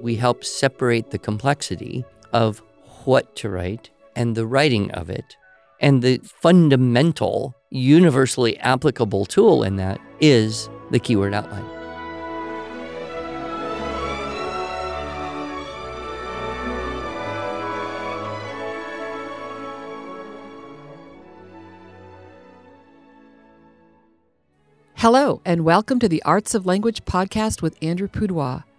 we help separate the complexity of what to write and the writing of it. And the fundamental, universally applicable tool in that is the keyword outline. Hello, and welcome to the Arts of Language podcast with Andrew Pudewa,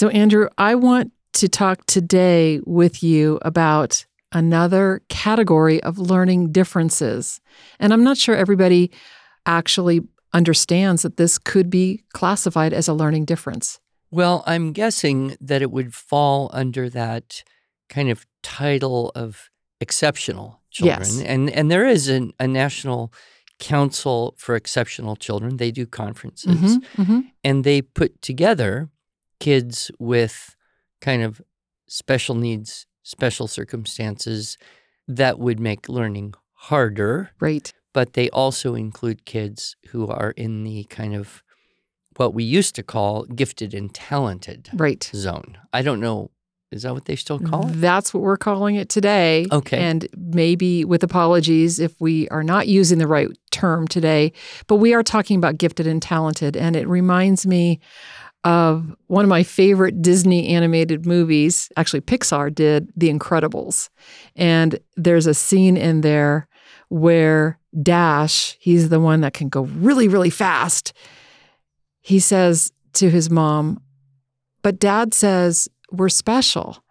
So, Andrew, I want to talk today with you about another category of learning differences. And I'm not sure everybody actually understands that this could be classified as a learning difference. Well, I'm guessing that it would fall under that kind of title of exceptional children. Yes. And and there is an, a national council for exceptional children. They do conferences Mhm, mhm. and they put together kids with kind of special needs, special circumstances that would make learning harder, Right. but they also include kids who are in the kind of what we used to call gifted and talented Right. zone. I don't know. Is that what they still call it? That's what we're calling it today. Okay. And maybe with apologies if we are not using the right term today, but we are talking about gifted and talented. And it reminds me of one of my favorite Disney animated movies. Actually, Pixar did The Incredibles. And there's a scene in there where Dash, he's the one that can go really, really fast. He says to his mom, But dad says we're special.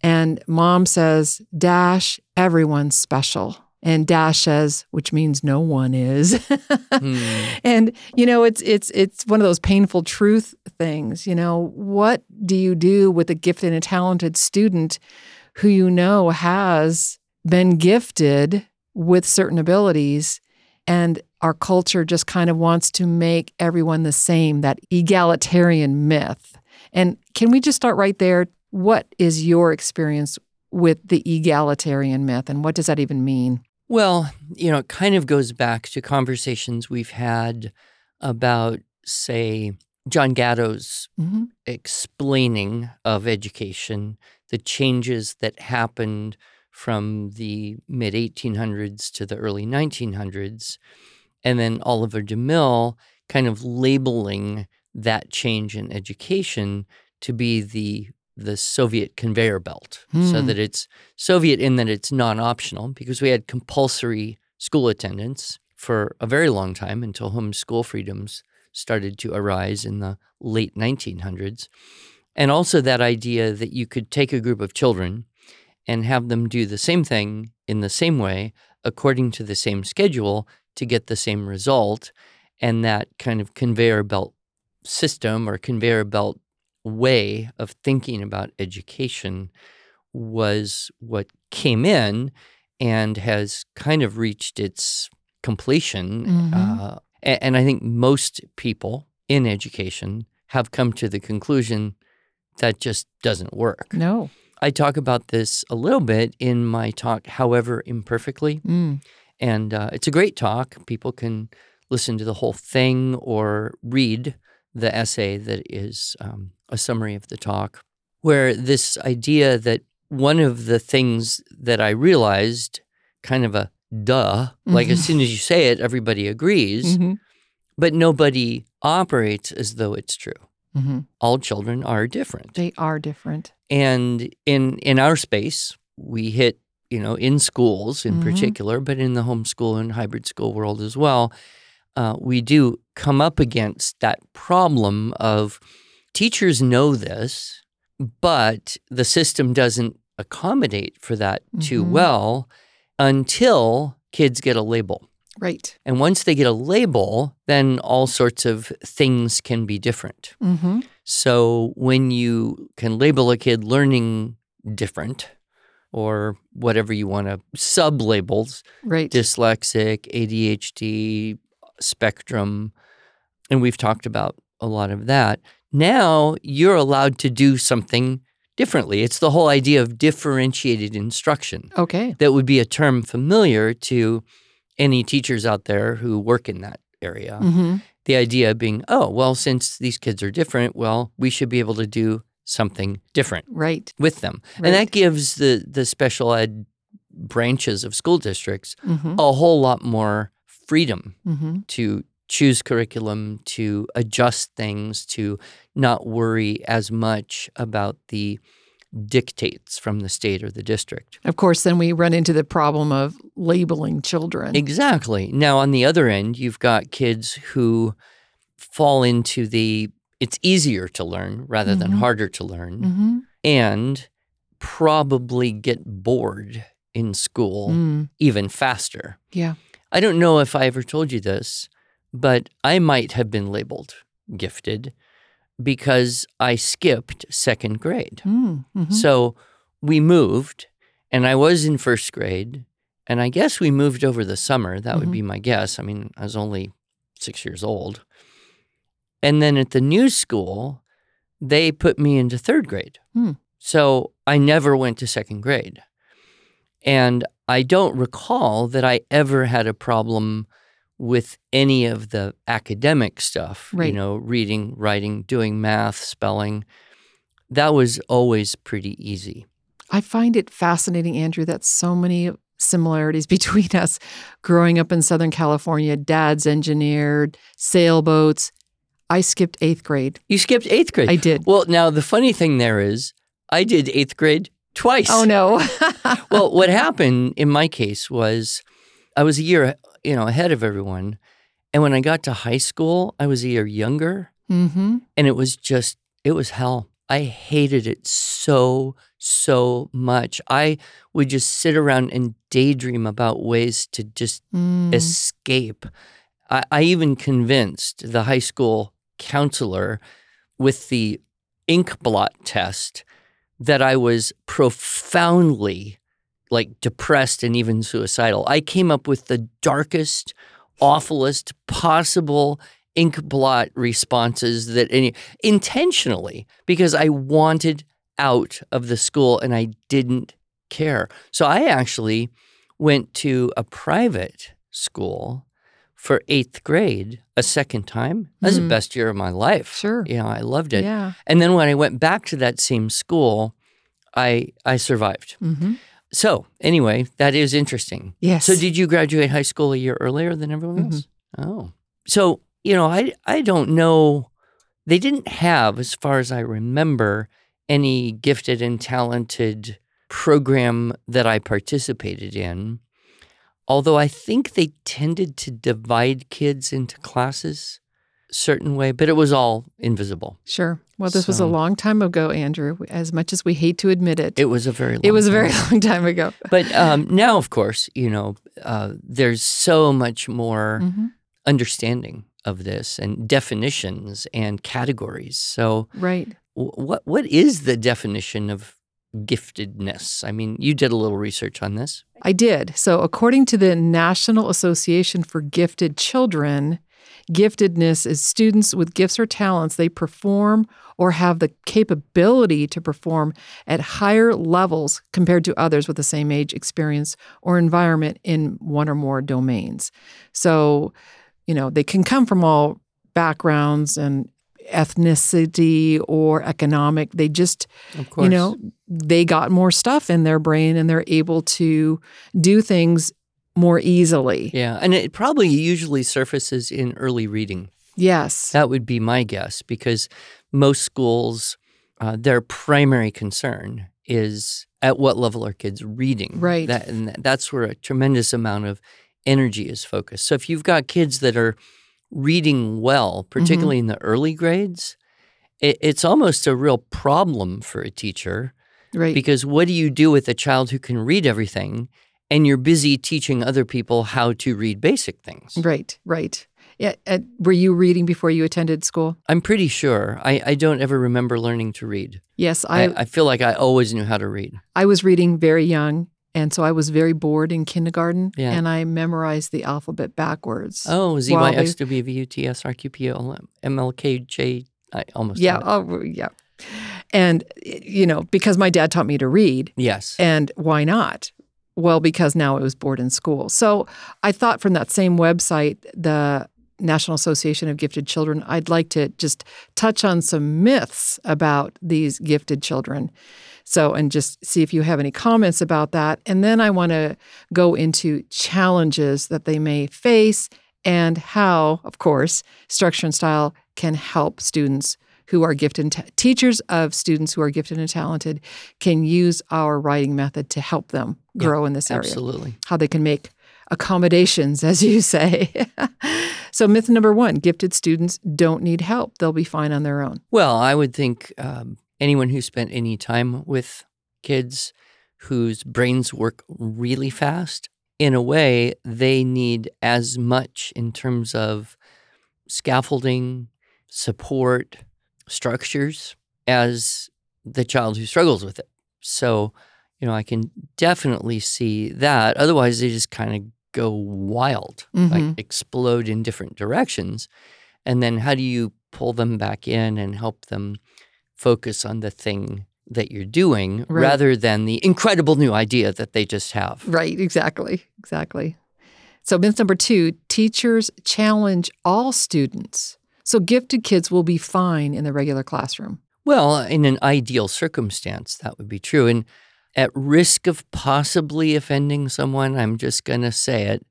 And mom says, Dash, everyone's special. And Dash says, which means no one is. Hmm. and you know, it's it's it's one of those painful truth things. You know, what do you do with a gifted and talented student who you know has been gifted with certain abilities and our culture just kind of wants to make everyone the same, that egalitarian myth. And can we just start right there? What is your experience with the egalitarian myth and what does that even mean? Well, you know, it kind of goes back to conversations we've had about, say, John Gatto's Mm-hmm. explaining of education, the changes that happened from the mid 1800s to the early 1900s, and then Oliver DeMille kind of labeling that change in education to be the the Soviet conveyor belt, so Hmm. that it's Soviet in that it's non-optional because we had compulsory school attendance for a very long time until home school freedoms started to arise in the late 1900s. And also that idea that you could take a group of children and have them do the same thing in the same way according to the same schedule to get the same result. And that kind of conveyor belt system or conveyor belt way of thinking about education was what came in and has kind of reached its completion. Mhm. Uh, and I think most people in education have come to the conclusion that just doesn't work. No. I talk about this a little bit in my talk, however imperfectly. Mm. And uh, it's a great talk. People can listen to the whole thing or read the essay that is um, a summary of the talk, where this idea that one of the things that I realized, kind of a duh, like as Mhm. soon as you say it, everybody agrees, Mhm. but nobody operates as though it's true. Mhm. All children are different. They are different. And in in our space, we hit, you know, in schools in Mhm. particular, but in the homeschool and hybrid school world as well, uh, we do come up against that problem of teachers know this, but the system doesn't accommodate for that too Mhm. well until kids get a label Right. And once they get a label, then all sorts of things can be different. Mm-hmm. So when you can label a kid learning different or whatever you want to sub labels, Right. dyslexic, ADHD, spectrum, and we've talked about a lot of that. Now you're allowed to do something differently. It's the whole idea of differentiated instruction. okay. That would be a term familiar to any teachers out there who work in that area. Mm-hmm. The idea being, oh, well, since these kids are different, well, we should be able to do something different Right. with them. Right. And that gives the the special ed branches of school districts Mm-hmm. a whole lot more freedom Mm-hmm. to choose curriculum, to adjust things, to not worry as much about the dictates from the state or the district. Of course, then we run into the problem of labeling children. Exactly. Now, on the other end, you've got kids who fall into the it's easier to learn rather than Mhm. harder to learn mm-hmm. and probably get bored in school Mm. even faster. Yeah. I don't know if I ever told you this, but I might have been labeled gifted because I skipped second grade. Mm. hmm So we moved, and I was in first grade, and I guess we moved over the summer. That would Mhm. be my guess. I mean, I was only six years old. And then at the new school, they put me into third grade. Hmm. So I never went to second grade. And I don't recall that I ever had a problem with any of the academic stuff, you know, reading, writing, doing math, spelling. That was always pretty easy. I find it fascinating, Andrew, that so many similarities between us growing up in Southern California. Dad's engineered, sailboats. I skipped eighth grade. You skipped eighth grade. I did. Well, now the funny thing there is, I did eighth grade twice. Oh, no. well, what happened in my case was I was a year, you know, ahead of everyone. And when I got to high school, I was a year younger mm-hmm. and it was just it was hell. I hated it so so much. I would just sit around and daydream about ways to just Mm. escape. I, I even convinced the high school counselor with the ink blot test that I was profoundly like depressed and even suicidal. I came up with the darkest, awfulest possible ink blot responses that any intentionally because I wanted out of the school and I didn't care. So I actually went to a private school for eighth grade a second time. That was Mhm. the best year of my life. Sure. You know, I loved it. Yeah. And then when I went back to that same school, I I survived. Mm-hmm. So anyway, that is interesting. Yes. So did you graduate high school a year earlier than everyone mm-hmm. else? Oh. So, you know, I I don't know they didn't have as far as I remember any gifted and talented program that I participated in. Although I think they tended to divide kids into classes certain way, but it was all invisible. Sure. Well, this was a long time ago, Andrew. As much as we hate to admit it, It was a very long it was a time very ago. long time ago. But um, now, of course, you know, uh, there's so much more Mhm. understanding of this and definitions and categories. So, Right. w- what what is the definition of giftedness? I mean, you did a little research on this. I did. So, according to the National Association for Gifted Children, giftedness is students with gifts or talents they perform or have the capability to perform at higher levels compared to others with the same age, experience, or environment in one or more domains. So, you know, they can come from all backgrounds and ethnicity or economic. They just you know they got more stuff in their brain and they're able to do things more easily Yeah, and it probably usually surfaces in early reading. yes That would be my guess because most schools, uh, their primary concern is at what level are kids reading. Right. That, and that's where a tremendous amount of energy is focused. So if you've got kids that are reading well, particularly in the early grades, it, it's almost a real problem for a teacher right because what do you do with a child who can read everything and you're busy teaching other people how to read basic things. Right, right. Yeah. Uh, were you reading before you attended school? I'm pretty sure. I, I don't ever remember learning to read. Yes, I, I, I feel like I always knew how to read. I was reading very young, and so I was very bored in kindergarten, Yeah. and I memorized the alphabet backwards. Oh, Z Y X W V U T S R Q P L M M L K J. I almost yeah, oh, yeah. And you know, because my dad taught me to read, yes. and why not? Well, because now it was bored in school. So I thought from that same website, the National Association of Gifted Children, I'd like to just touch on some myths about these gifted children. So, and just see if you have any comments about that. And then I want to go into challenges that they may face and how, of course, structure and style can help students who are gifted and ta- teachers of students who are gifted and talented can use our writing method to help them Yeah, grow in this area Absolutely. how they can make accommodations, as you say. so, myth number one gifted students don't need help, they'll be fine on their own. Well, I would think um, anyone who spent any time with kids whose brains work really fast, in a way, they need as much in terms of scaffolding, support, structures as the child who struggles with it. So, you know, I can definitely see that. Otherwise, they just kind of go wild, like Mhm. explode in different directions. And then how do you pull them back in and help them focus on the thing that you're doing Right. rather than the incredible new idea that they just have? Right, exactly. Exactly. So, myth number two teachers challenge all students. So, gifted kids will be fine in the regular classroom. Well, in an ideal circumstance, that would be true. And at risk of possibly offending someone, I'm just going to say it.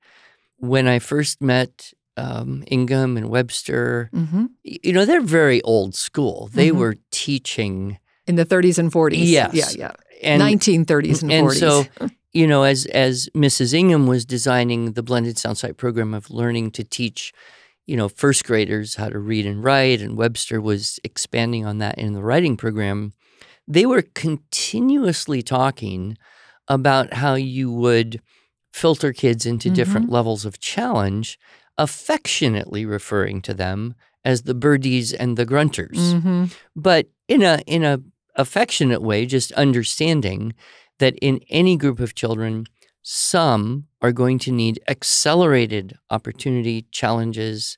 When I first met um, Ingham and Webster, hmm you know, they're very old school. They Mhm. were teaching, In the 30s and 40s. Yes. Yeah, yeah. and 1930s and, and 40s. so you know, as as Mrs. Ingham was designing the blended Sound-Sight program of learning to teach, you know, first graders how to read and write, and Webster was expanding on that in the writing program, they were continuously talking about how you would filter kids into different levels of challenge, affectionately referring to them as the birdies and the grunters Mhm. but in a in a affectionate way just understanding that in any group of children some are going to need accelerated opportunity challenges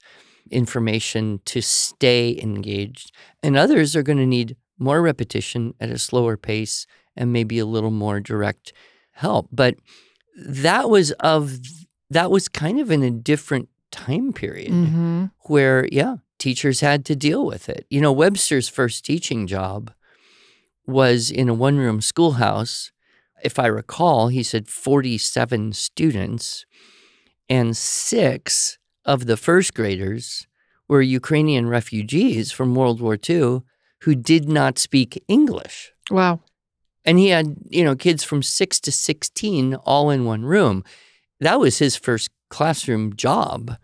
information to stay engaged and others are going to need more repetition at a slower pace and maybe a little more direct help but that was of that was kind of in a different time period Mhm. where, yeah, teachers had to deal with it. You know, Webster's first teaching job was in a one room schoolhouse. If I recall, he said 47 students, and six of the first graders were Ukrainian refugees from World War II who did not speak English. Wow. And he had, you know, kids from six to 16 all in one room. That was his first classroom job.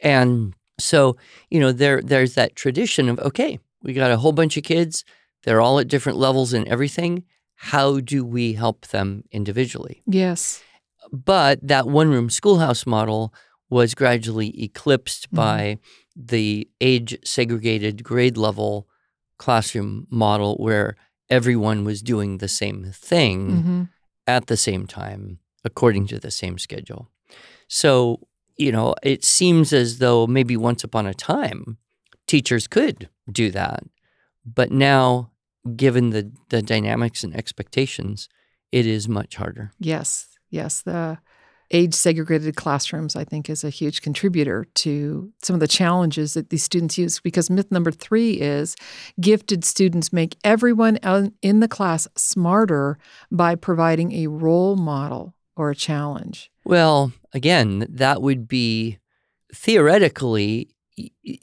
And so, you know, there there's that tradition of, okay, we got a whole bunch of kids. They're all at different levels and everything. How do we help them individually? Yes. But that one room schoolhouse model was gradually eclipsed Mhm. by the age segregated grade level classroom model where everyone was doing the same thing hmm at the same time according to the same schedule. So, you know, it seems as though maybe once upon a time teachers could do that. But now, given the, the dynamics and expectations, it is much harder. Yes, yes. The age segregated classrooms, I think, is a huge contributor to some of the challenges that these students use. Because myth number three is gifted students make everyone in the class smarter by providing a role model or a challenge. Well, again, that would be theoretically,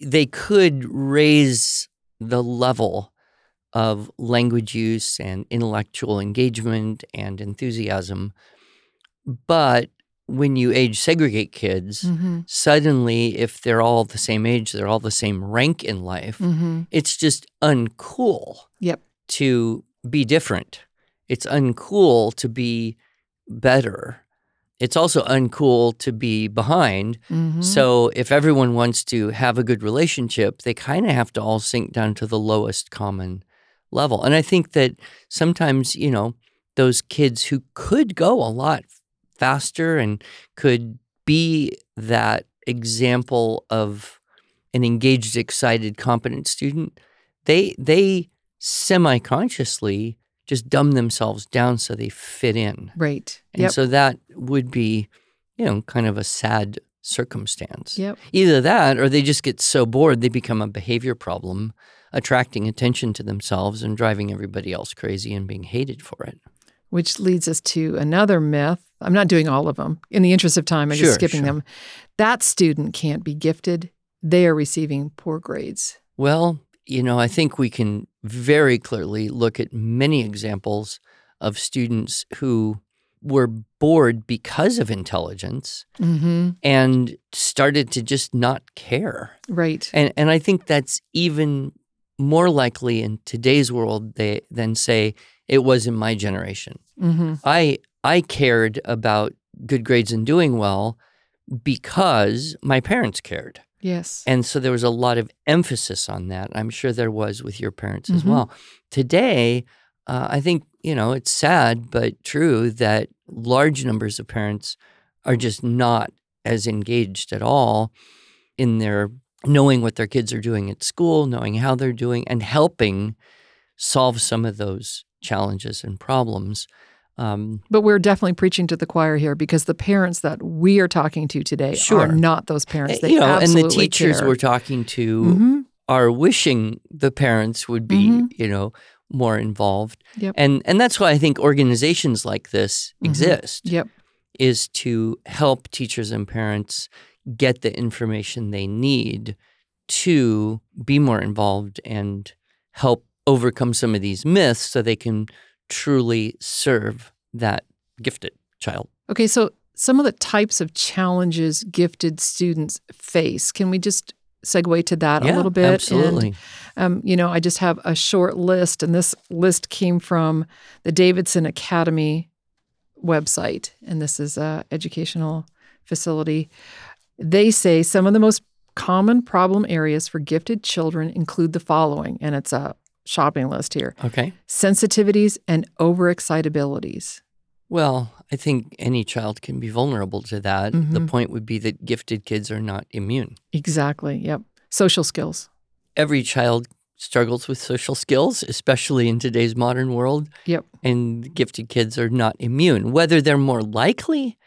they could raise the level of language use and intellectual engagement and enthusiasm. But when you age segregate kids, Mm-hmm. suddenly, if they're all the same age, they're all the same rank in life, Mm-hmm. it's just uncool Yep. to be different. It's uncool to be better. it's also uncool to be behind. Mhm. So if everyone wants to have a good relationship, they kind of have to all sink down to the lowest common level. And I think that sometimes, you know, those kids who could go a lot faster and could be that example of an engaged, excited, competent student, they they semi-consciously just dumb themselves down so they fit in. right. And Yep. so that would be, you know, kind of a sad circumstance. Yep. Either that or they just get so bored they become a behavior problem, attracting attention to themselves and driving everybody else crazy and being hated for it. Which leads us to another myth. I'm not doing all of them. In the interest of time, I'm Sure, just skipping sure. them. That student can't be gifted. They are receiving poor grades. Well, you know, I think we can very clearly look at many examples of students who were bored because of intelligence Mm-hmm. and started to just not care. Right. And and I think that's even more likely in today's world they, than say it was in my generation. Mm-hmm. I I cared about good grades and doing well because my parents cared. Yes. And so there was a lot of emphasis on that. I'm sure there was with your parents as Mhm. well. Today, uh, I think, you know, it's sad but true that large numbers of parents are just not as engaged at all in their knowing what their kids are doing at school, knowing how they're doing, and helping solve some of those challenges and problems. Um, But we're definitely preaching to the choir here because the parents that we are talking to today Sure. are not those parents. They you know, and the teachers care. we're talking to Mhm. are wishing the parents would be, Mhm. you know, more involved. Yep. And and that's why I think organizations like this Mhm. exist Yep. is to help teachers and parents get the information they need to be more involved and help overcome some of these myths so they can truly serve that gifted child. Okay, so some of the types of challenges gifted students face. Can we just segue to that a little bit? And, Absolutely. um, you know, I just have a short list, and this list came from the Davidson Academy website, and this is a educational facility. They say some of the most common problem areas for gifted children include the following, and it's a shopping list here: okay. sensitivities and overexcitabilities. Well, I think any child can be vulnerable to that. The Mhm. point would be that gifted kids are not immune. Exactly. Yep. Social skills. Every child struggles with social skills, especially in today's modern world, Yep. and gifted kids are not immune. Whether they're more likely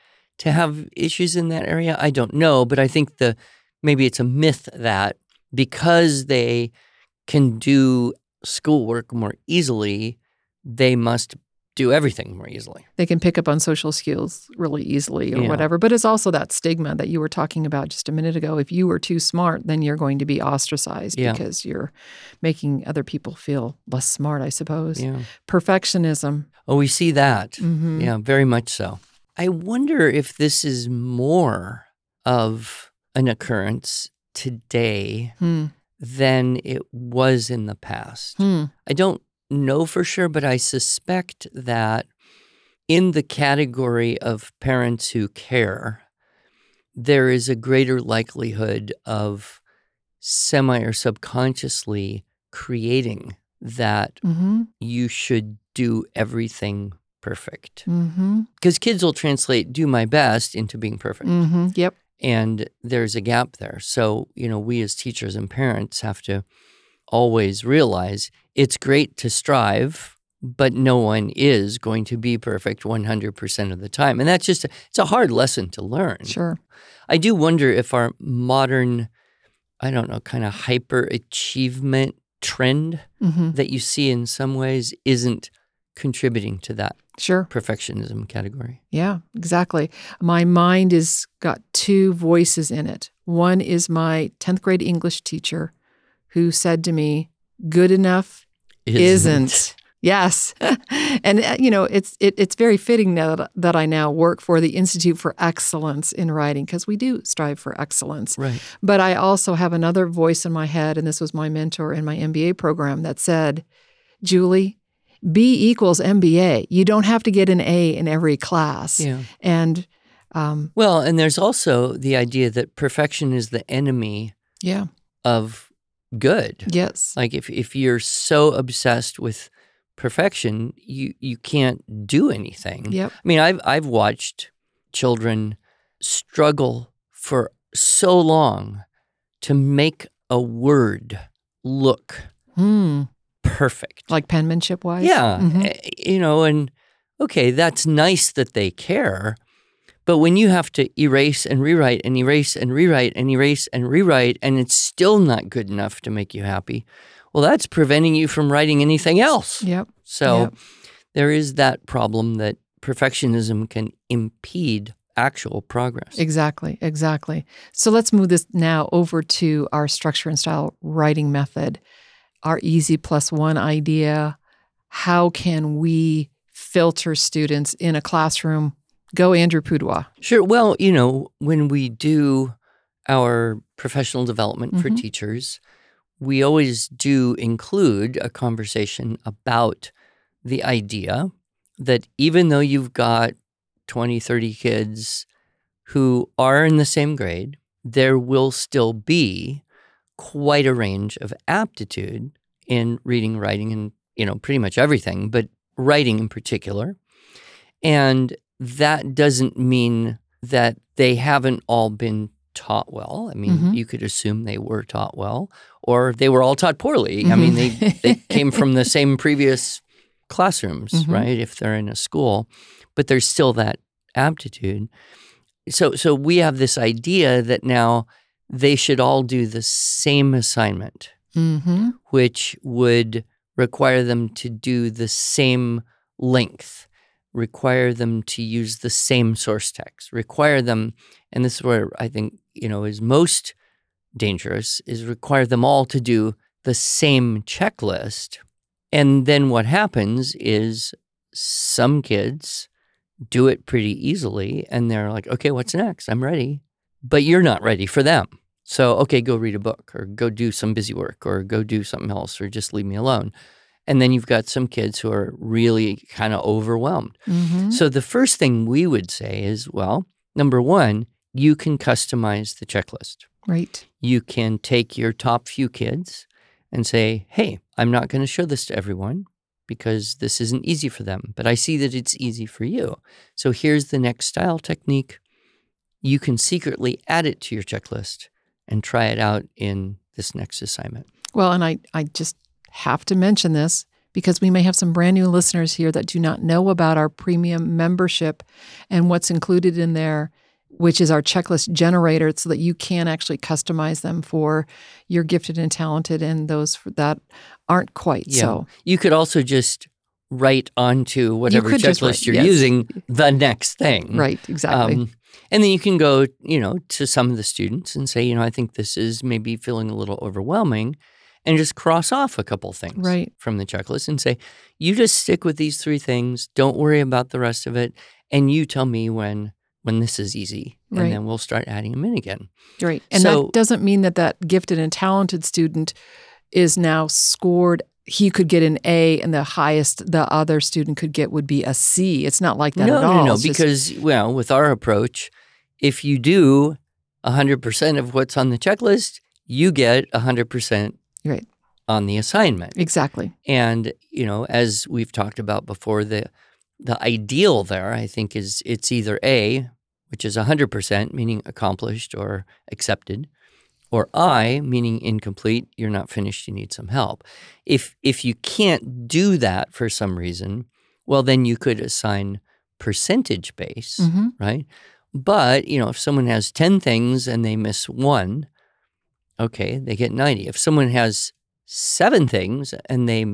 to have issues in that area, I don't know, but I think the maybe it's a myth that because they can do schoolwork more easily, they must do everything more easily. they can pick up on social skills really easily or Yeah. whatever. But it's also that stigma that you were talking about just a minute ago. If you were too smart, then you're going to be ostracized Yeah. because you're making other people feel less smart, I suppose. Yeah. Perfectionism. Oh, we see that. hmm Yeah, very much so. I wonder if this is more of an occurrence today Hmm. than it was in the past. Hmm. I don't know for sure, but I suspect that in the category of parents who care, there is a greater likelihood of semi or subconsciously creating that hmm you should do everything perfect. Because kids will translate do my best into being perfect. hmm Yep. And there's a gap there. So, you know, we as teachers and parents have to always realize it's great to strive, but no one is going to be perfect 100% of the time. And that's just, a, it's a hard lesson to learn. Sure. I do wonder if our modern, I don't know, kind of hyper achievement trend hmm that you see in some ways isn't contributing to that Sure. perfectionism category. Yeah, exactly. My mind has got two voices in it. One is my 10th grade English teacher who said to me, good enough isn't. Yes. and uh, you know, it's it, it's very fitting that that I now work for the Institute for Excellence in Writing because we do strive for excellence. Right. But I also have another voice in my head and this was my mentor in my MBA program that said, "Julie, B equals MBA. You don't have to get an A in every class." Yeah. And Um, Well, and there's also the idea that perfection is the enemy yeah. of good. Yes. Like if if you're so obsessed with perfection, you you can't do anything. Yep. I mean, I've I've watched children struggle for so long to make a word look Hmm. Perfect. Like penmanship wise. Yeah, Mhm. eh, you know, and okay, that's nice that they care, but when you have to erase and rewrite and erase and rewrite and erase and rewrite, and it's still not good enough to make you happy, well, that's preventing you from writing anything else. Yep. So Yep. there is that problem that perfectionism can impede actual progress. Exactly, exactly. So let's move this now over to our structure and style writing method, our easy plus one idea. How can we filter students in a classroom? Go, Andrew Pudewa. Sure. Well, you know, when we do our professional development for Mhm. teachers, we always do include a conversation about the idea that even though you've got 20, 30 kids who are in the same grade, there will still be quite a range of aptitude in reading, writing, and, you know, pretty much everything, but writing in particular. And that doesn't mean that they haven't all been taught well. I mean, Mhm. you could assume they were taught well, or they were all taught poorly. I mean, they, they came from the same previous classrooms, Mhm. right? If they're in a school, but there's still that aptitude. So, so we have this idea that now they should all do the same assignment hmm which would require them to do the same length, require them to use the same source text, require them, and this is where I think, you know, is most dangerous, is require them all to do the same checklist. And then what happens is some kids do it pretty easily and they're like, okay, what's next? I'm ready. But you're not ready for them. So, okay, go read a book or go do some busy work or go do something else or just leave me alone. And then you've got some kids who are really kind of overwhelmed. hmm So, the first thing we would say is well, number one, you can customize the checklist. Right. You can take your top few kids and say, hey, I'm not going to show this to everyone because this isn't easy for them, but I see that it's easy for you. So, here's the next style technique. You can secretly add it to your checklist and try it out in this next assignment. Well, and I, I just have to mention this because we may have some brand new listeners here that do not know about our premium membership and what's included in there, which is our checklist generator, so that you can actually customize them for your gifted and talented and those that aren't quite Yeah. so. You could also just write onto whatever could checklist write, you're yes. using the next thing. Right, exactly. Um, and then you can go, you know, to some of the students and say, you know, I think this is maybe feeling a little overwhelming, and just cross off a couple things Right. from the checklist and say, you just stick with these three things. Don't worry about the rest of it, and you tell me when when this is easy, and Right. then we'll start adding them in again. Right. And So- that doesn't mean that that gifted and talented student is now scored. He could get an A, and the highest the other student could get would be a C. It's not like that no, at all. no, no, just- because well, with our approach, if you do hundred percent of what's on the checklist, you get hundred percent Right. on the assignment. exactly. And you know, as we've talked about before, the the ideal there, I think, is it's either A, which is hundred percent, meaning accomplished or accepted, or I, meaning incomplete, you're not finished, you need some help. If if you can't do that for some reason, well, then you could assign percentage base, hmm right? But you know, if someone has ten things and they miss one, okay, they get ninety. If someone has seven things and they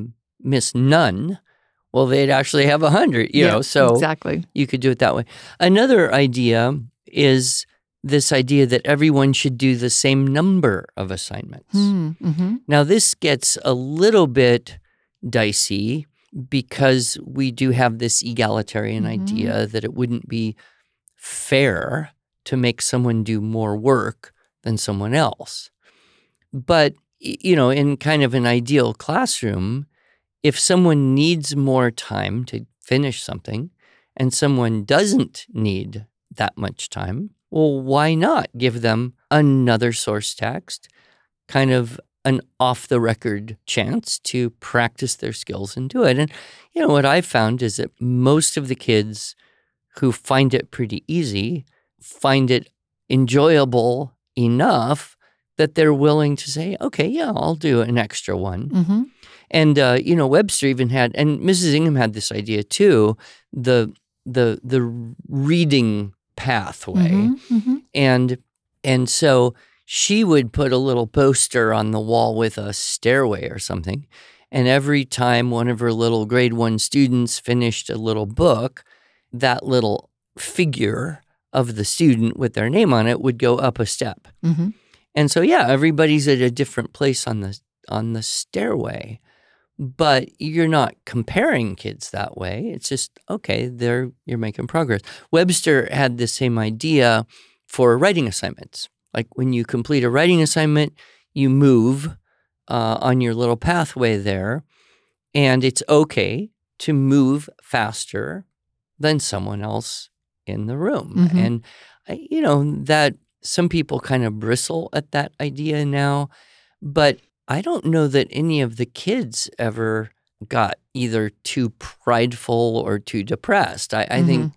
miss none, well, they'd actually have a hundred. You Yeah, know, so exactly. you could do it that way. Another idea is this idea that everyone should do the same number of assignments. Mm-hmm. Now, this gets a little bit dicey because we do have this egalitarian Mhm. idea that it wouldn't be fair to make someone do more work than someone else. But, you know, in kind of an ideal classroom, if someone needs more time to finish something and someone doesn't need that much time. Well, why not give them another source text, kind of an off the record chance to practice their skills and do it? And, you know, what I've found is that most of the kids who find it pretty easy find it enjoyable enough that they're willing to say, okay, yeah, I'll do an extra one. Mm-hmm. And uh, you know, Webster even had, and Mrs. Ingham had this idea too the the the reading pathway, Mm-hmm. Mm-hmm. and and so she would put a little poster on the wall with a stairway or something, and every time one of her little grade one students finished a little book, that little figure of the student with their name on it would go up a step. Mm-hmm. And so yeah, everybody's at a different place on the on the stairway. But you're not comparing kids that way. It's just okay, there you're making progress. Webster had the same idea for writing assignments. Like when you complete a writing assignment, you move uh, on your little pathway there, and it's okay to move faster than someone else in the room. Mhm. And you know that some people kind of bristle at that idea now, but I don't know that any of the kids ever got either too prideful or too depressed. I, I think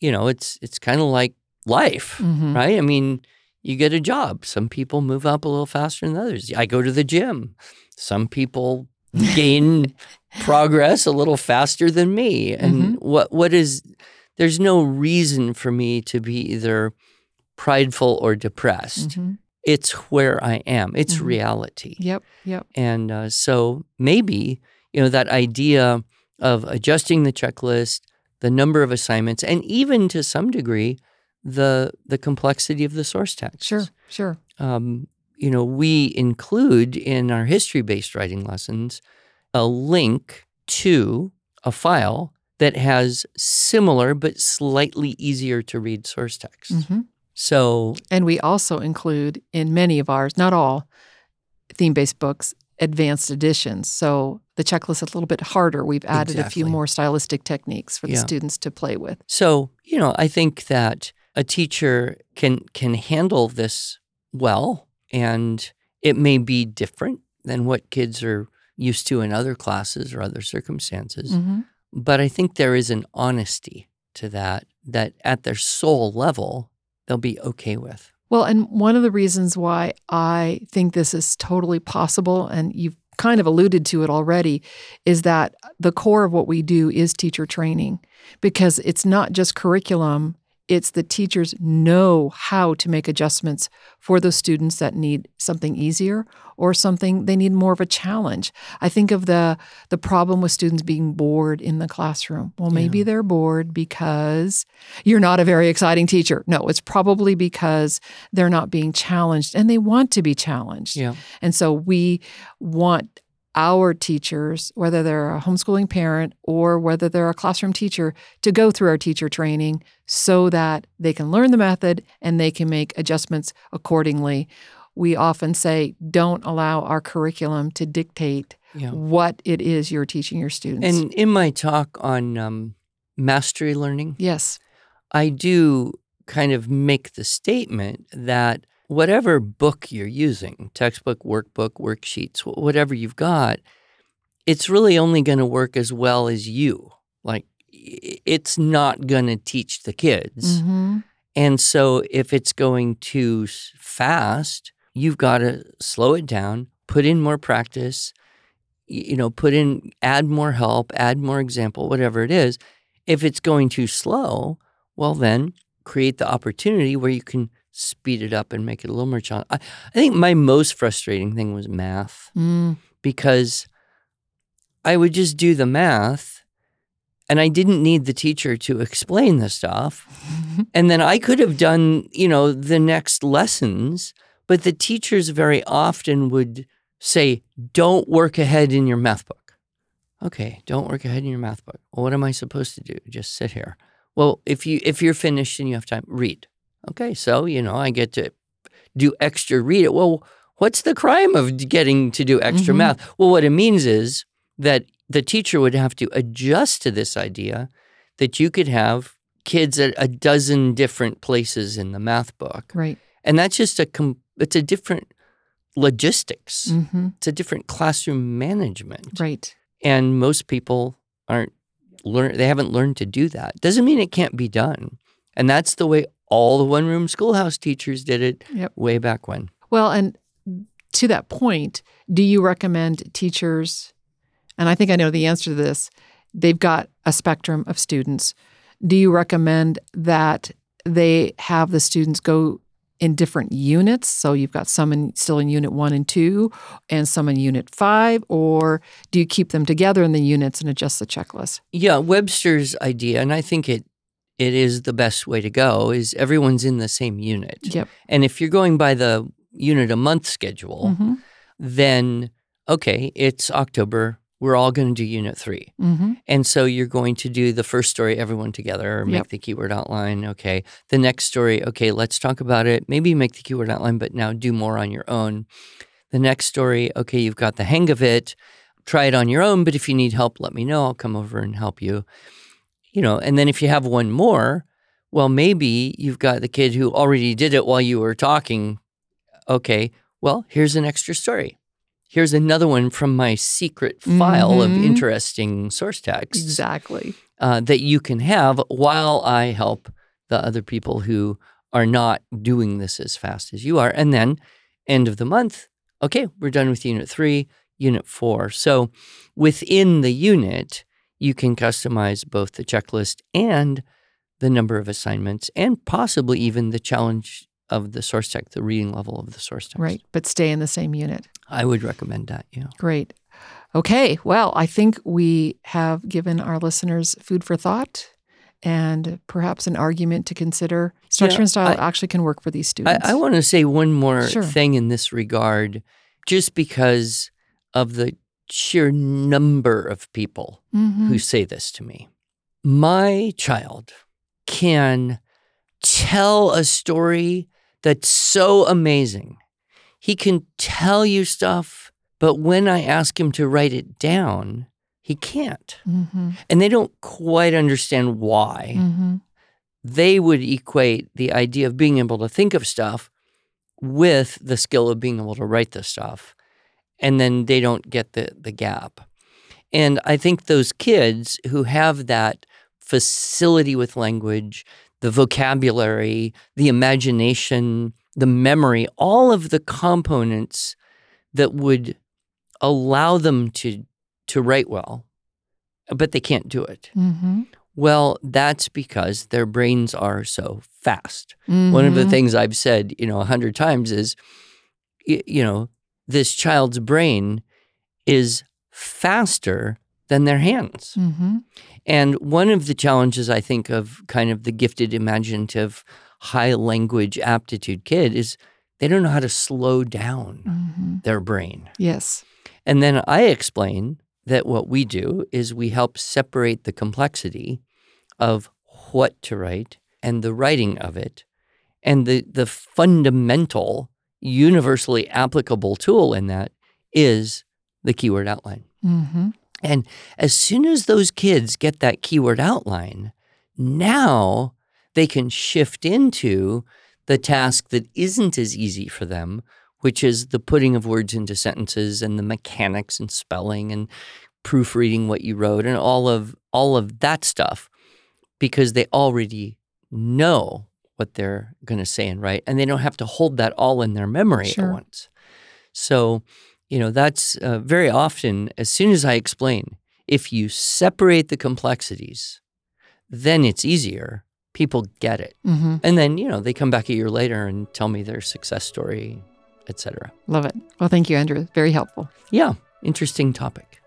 you know it's it's kind of like life, Mm-hmm. right? I mean, you get a job. Some people move up a little faster than others. I go to the gym. Some people gain progress a little faster than me. And what what is there's no reason for me to be either prideful or depressed. Mm-hmm. It's where I am. It's Mhm. reality. Yep. Yep. And uh, so maybe, you know, that idea of adjusting the checklist, the number of assignments, and even to some degree, the the complexity of the source text. Sure. Sure. Um, you know, we include in our history-based writing lessons a link to a file that has similar but slightly easier to read source text. hmm So And we also include in many of ours, not all, theme based books, advanced editions. So the checklist is a little bit harder. We've added a few more stylistic techniques for the Yeah. students to play with. So, you know, I think that a teacher can can handle this well and it may be different than what kids are used to in other classes or other circumstances, hmm but I think there is an honesty to that that at their soul level they'll be okay with. Well, and one of the reasons why I think this is totally possible, and you've kind of alluded to it already, is that the core of what we do is teacher training because it's not just curriculum, it's the teachers know how to make adjustments for those students that need something easier or something they need more of a challenge. I think of the the problem with students being bored in the classroom. Well, maybe Yeah. they're bored because you're not a very exciting teacher. No, it's probably because they're not being challenged and they want to be challenged. Yeah. And so we want our teachers, whether they're a homeschooling parent or whether they're a classroom teacher, to go through our teacher training so that they can learn the method and they can make adjustments accordingly. We often say, don't allow our curriculum to dictate Yeah. what it is you're teaching your students. And in my talk on um, mastery learning, yes, I do kind of make the statement that whatever book you're using, textbook, workbook, worksheets, whatever you've got, it's really only going to work as well as you. Like, it's not going to teach the kids. Mhm. And so, if it's going too fast, you've got to slow it down, put in more practice, you know, put in, add more help, add more example, whatever it is. If it's going too slow, well, then create the opportunity where you can speed it up and make it a little more challenging. I, I think my most frustrating thing was math Mm. because I would just do the math and I didn't need the teacher to explain the stuff. And then I could have done, you know, the next lessons, but the teachers very often would say, don't work ahead in your math book. Okay, don't work ahead in your math book. Well, what am I supposed to do? Just sit here. Well, if you if you're finished and you have time, read. Okay, so you know I get to do extra read it. Well, what's the crime of getting to do extra Mhm. math? Well, what it means is that the teacher would have to adjust to this idea that you could have kids at a dozen different places in the math book. Right. And that's just a com- it's a different logistics. hmm It's a different classroom management. Right. And most people aren't learn they haven't learned to do that. Doesn't mean it can't be done. And that's the way all the one room schoolhouse teachers did it Yep. way back when. Well, and to that point, do you recommend teachers? And I think I know the answer to this. They've got a spectrum of students. Do you recommend that they have the students go in different units? So you've got some in, still in unit one and two, and some in unit five, or do you keep them together in the units and adjust the checklist? Yeah, Webster's idea, and I think it it is the best way to go, is everyone's in the same unit. Yep. And if you're going by the unit a month schedule, Mm-hmm. then okay, it's October. We're all going to do unit three. Mm-hmm. And so you're going to do the first story, everyone together, or make Yep. the keyword outline. Okay. The next story, okay, let's talk about it. Maybe make the keyword outline, but now do more on your own. The next story, okay, you've got the hang of it. Try it on your own, but if you need help, let me know. I'll come over and help you. You know, and then if you have one more, well, maybe you've got the kid who already did it while you were talking. Okay, well, here's an extra story. Here's another one from my secret file of Mhm. interesting source text Exactly. uh, that you can have while I help the other people who are not doing this as fast as you are. And then, end of the month, okay, we're done with unit three, unit four. So within the unit, you can customize both the checklist and the number of assignments, and possibly even the challenge of the source text, the reading level of the source text. Right. But stay in the same unit. I would recommend that. Yeah. Great. Okay. Well, I think we have given our listeners food for thought and perhaps an argument to consider. Structure Yeah, and style I- actually can work for these I, students. I want to say one more Sure. thing in this regard, just because of the sheer number of people Mhm. who say this to me. My child can tell a story that's so amazing. He can tell you stuff, but when I ask him to write it down, he can't. Mhm. And they don't quite understand why Mhm. they would equate the idea of being able to think of stuff with the skill of being able to write the stuff. And then they don't get the, the gap. And I think those kids who have that facility with language, the vocabulary, the imagination, the memory, all of the components that would allow them to to write well, but they can't do it. Mhm. Well, that's because their brains are so fast. One of the Mhm. things I've said, you know, a hundred times is, you know, this child's brain is faster than their hands. Mhm. And one of the challenges I think of kind of the gifted, imaginative, high language aptitude kid is they don't know how to slow down Mhm. their brain. Yes. And then I explain that what we do is we help separate the complexity of what to write and the writing of it. And the, the fundamental, universally applicable tool in that is the keyword outline. Mhm. And as soon as those kids get that keyword outline, now they can shift into the task that isn't as easy for them, which is the putting of words into sentences and the mechanics and spelling and proofreading what you wrote and all of all of that stuff because they already know what they're going to say and write and they don't have to hold that all in their memory Sure. at once. So, you know, that's uh, very often as soon as I explain if you separate the complexities, then it's easier. People get it. Mhm. And then, you know, they come back a year later and tell me their success story, etc. Love it. Well, thank you, Andrew. Very helpful. Yeah, interesting topic.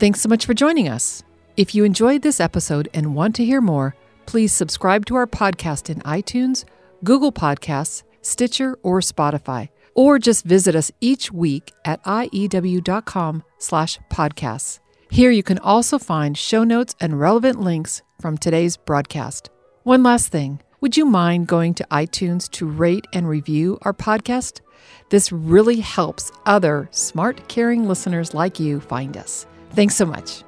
Thanks so much for joining us. If you enjoyed this episode and want to hear more, please subscribe to our podcast in iTunes, Google Podcasts, Stitcher, or Spotify, or just visit us each week at E iew.com slash podcasts. Here you can also find show notes and relevant links from today's broadcast. One last thing would you mind going to iTunes to rate and review our podcast? This really helps other smart, caring listeners like you find us. Thanks so much.